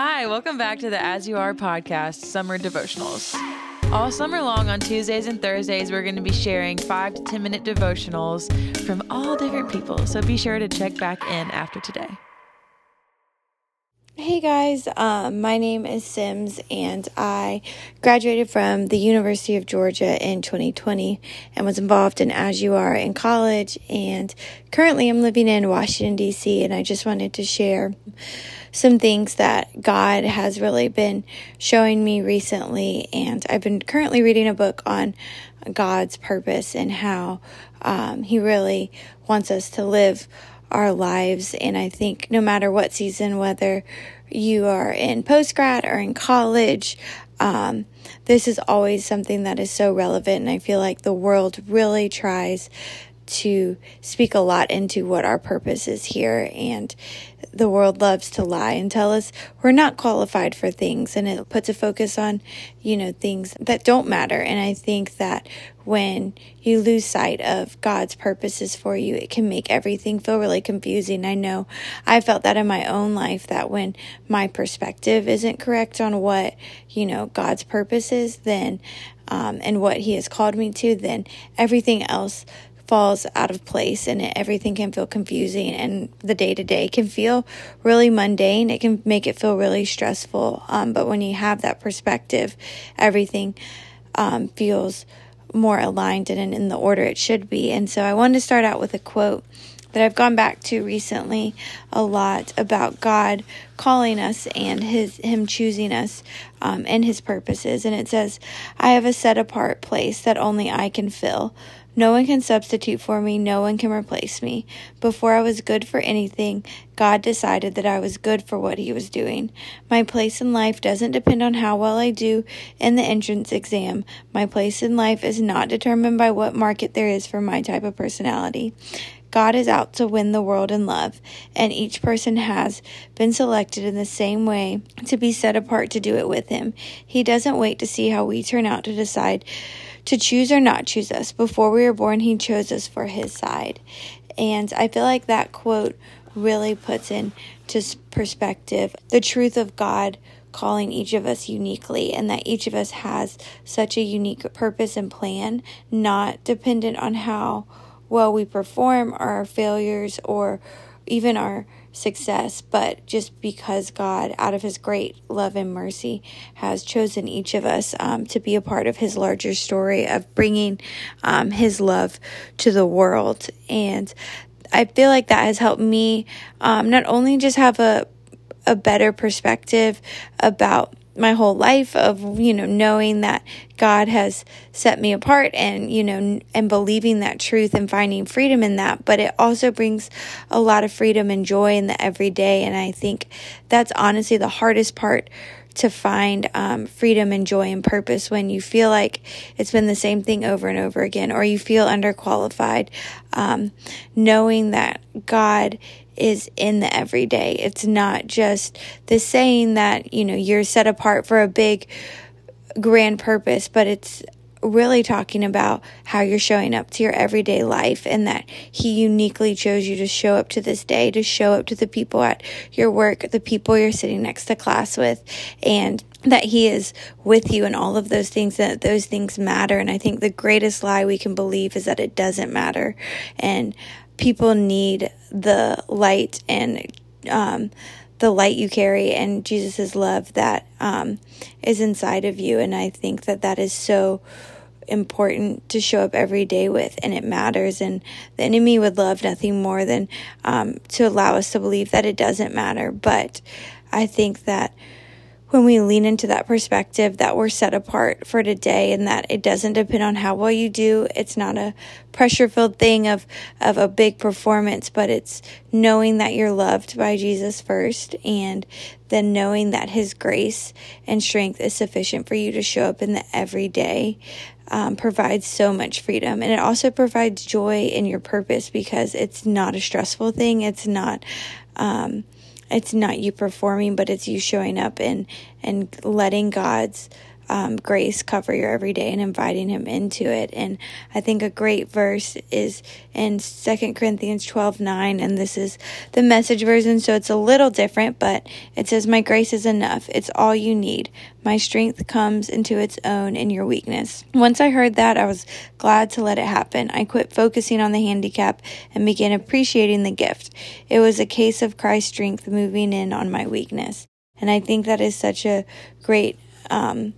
Hi, welcome back to the As You Are podcast, Summer Devotionals. All summer long on Tuesdays and Thursdays, we're going to be sharing five to 10 minute devotionals from all different people. So be sure to check back in after today. Hey guys, um, my name is Simms and I graduated from the University of Georgia in 2020 and was involved in As You Are in college. And currently I'm living in Washington, D.C., and I just wanted to share some things that God has really been showing me recently. And I've been currently reading a book on God's purpose and how um, He really wants us to live our lives. And I think no matter what season, whether you are in post grad or in college, um, this is always something that is so relevant. And I feel like the world really tries to speak a lot into what our purpose is here. And the world loves to lie and tell us we're not qualified for things. And it puts a focus on, you know, things that don't matter. And I think that when you lose sight of God's purposes for you, it can make everything feel really confusing. I know I felt that in my own life that when my perspective isn't correct on what, you know, God's purpose is, then, um, and what He has called me to, then everything else falls out of place and everything can feel confusing and the day to day can feel really mundane. It can make it feel really stressful. Um, but when you have that perspective, everything um, feels more aligned and in the order it should be. And so I wanted to start out with a quote that I've gone back to recently a lot about God calling us and his him choosing us um, and his purposes. And it says, "I have a set apart place that only I can fill." No one can substitute for me. No one can replace me. Before I was good for anything, God decided that I was good for what He was doing. My place in life doesn't depend on how well I do in the entrance exam. My place in life is not determined by what market there is for my type of personality. God is out to win the world in love, and each person has been selected in the same way to be set apart to do it with Him. He doesn't wait to see how we turn out to decide to choose or not choose us. Before we were born, He chose us for His side. And I feel like that quote really puts into perspective the truth of God calling each of us uniquely and that each of us has such a unique purpose and plan, not dependent on how well we perform, our failures, or even our success, but just because God, out of His great love and mercy, has chosen each of us um, to be a part of His larger story of bringing um, His love to the world. And I feel like that has helped me um, not only just have a a better perspective about my whole life of you know knowing that God has set me apart and you know and believing that truth and finding freedom in that. But it also brings a lot of freedom and joy in the everyday. And I think that's honestly the hardest part to find um, freedom and joy and purpose when you feel like it's been the same thing over and over again or you feel underqualified um, knowing that God is in the everyday. It's not just the saying that, you know, you're set apart for a big grand purpose, but it's really talking about how you're showing up to your everyday life and that he uniquely chose you to show up to this day, to show up to the people at your work, the people you're sitting next to class with, and that he is with you and all of those things that those things matter. And i think the greatest lie we can believe is that it doesn't matter. And people need the light and um, the light you carry and Jesus' love that um, is inside of you. And I think that that is so important to show up every day with, and it matters. And the enemy would love nothing more than um, to allow us to believe that it doesn't matter. But I think that when we lean into that perspective that we're set apart for today and that it doesn't depend on how well you do. It's not a pressure filled thing of, of a big performance, but it's knowing that you're loved by Jesus first and then knowing that his grace and strength is sufficient for you to show up in the everyday. Um, provides so much freedom and it also provides joy in your purpose because it's not a stressful thing. It's not, um, it's not you performing, but it's you showing up and and letting God's um, grace cover your everyday and inviting Him into it. And I think a great verse is in Second Corinthians 12 9, and this is the message version, so it's a little different, but it says, My grace is enough. It's all you need. My strength comes into its own in your weakness. Once I heard that, I was glad to let it happen. I quit focusing on the handicap and began appreciating the gift. It was a case of Christ's strength moving in on my weakness. And I think that is such a great um,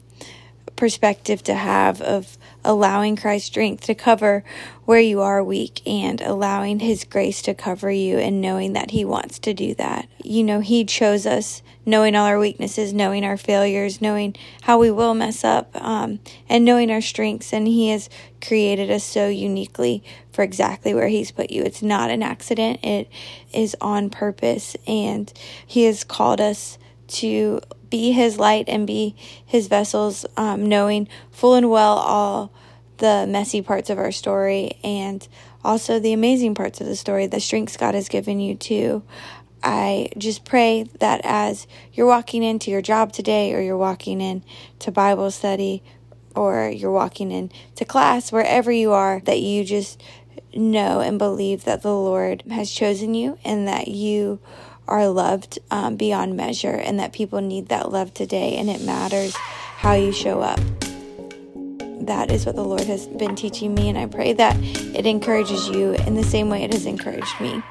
perspective to have of allowing Christ's strength to cover where you are weak and allowing His grace to cover you and knowing that He wants to do that. You know, He chose us knowing all our weaknesses, knowing our failures, knowing how we will mess up, um, and knowing our strengths. And He has created us so uniquely for exactly where He's put you. It's not an accident, it is on purpose. And He has called us to be his light and be his vessels, um, knowing full and well all the messy parts of our story and also the amazing parts of the story, the strengths God has given you too. I just pray that as you're walking into your job today, or you're walking in to Bible study, or you're walking in to class, wherever you are, that you just know and believe that the Lord has chosen you and that you are loved um, beyond measure and that people need that love today and it matters how you show up. That is what the Lord has been teaching me, and I pray that it encourages you in the same way it has encouraged me.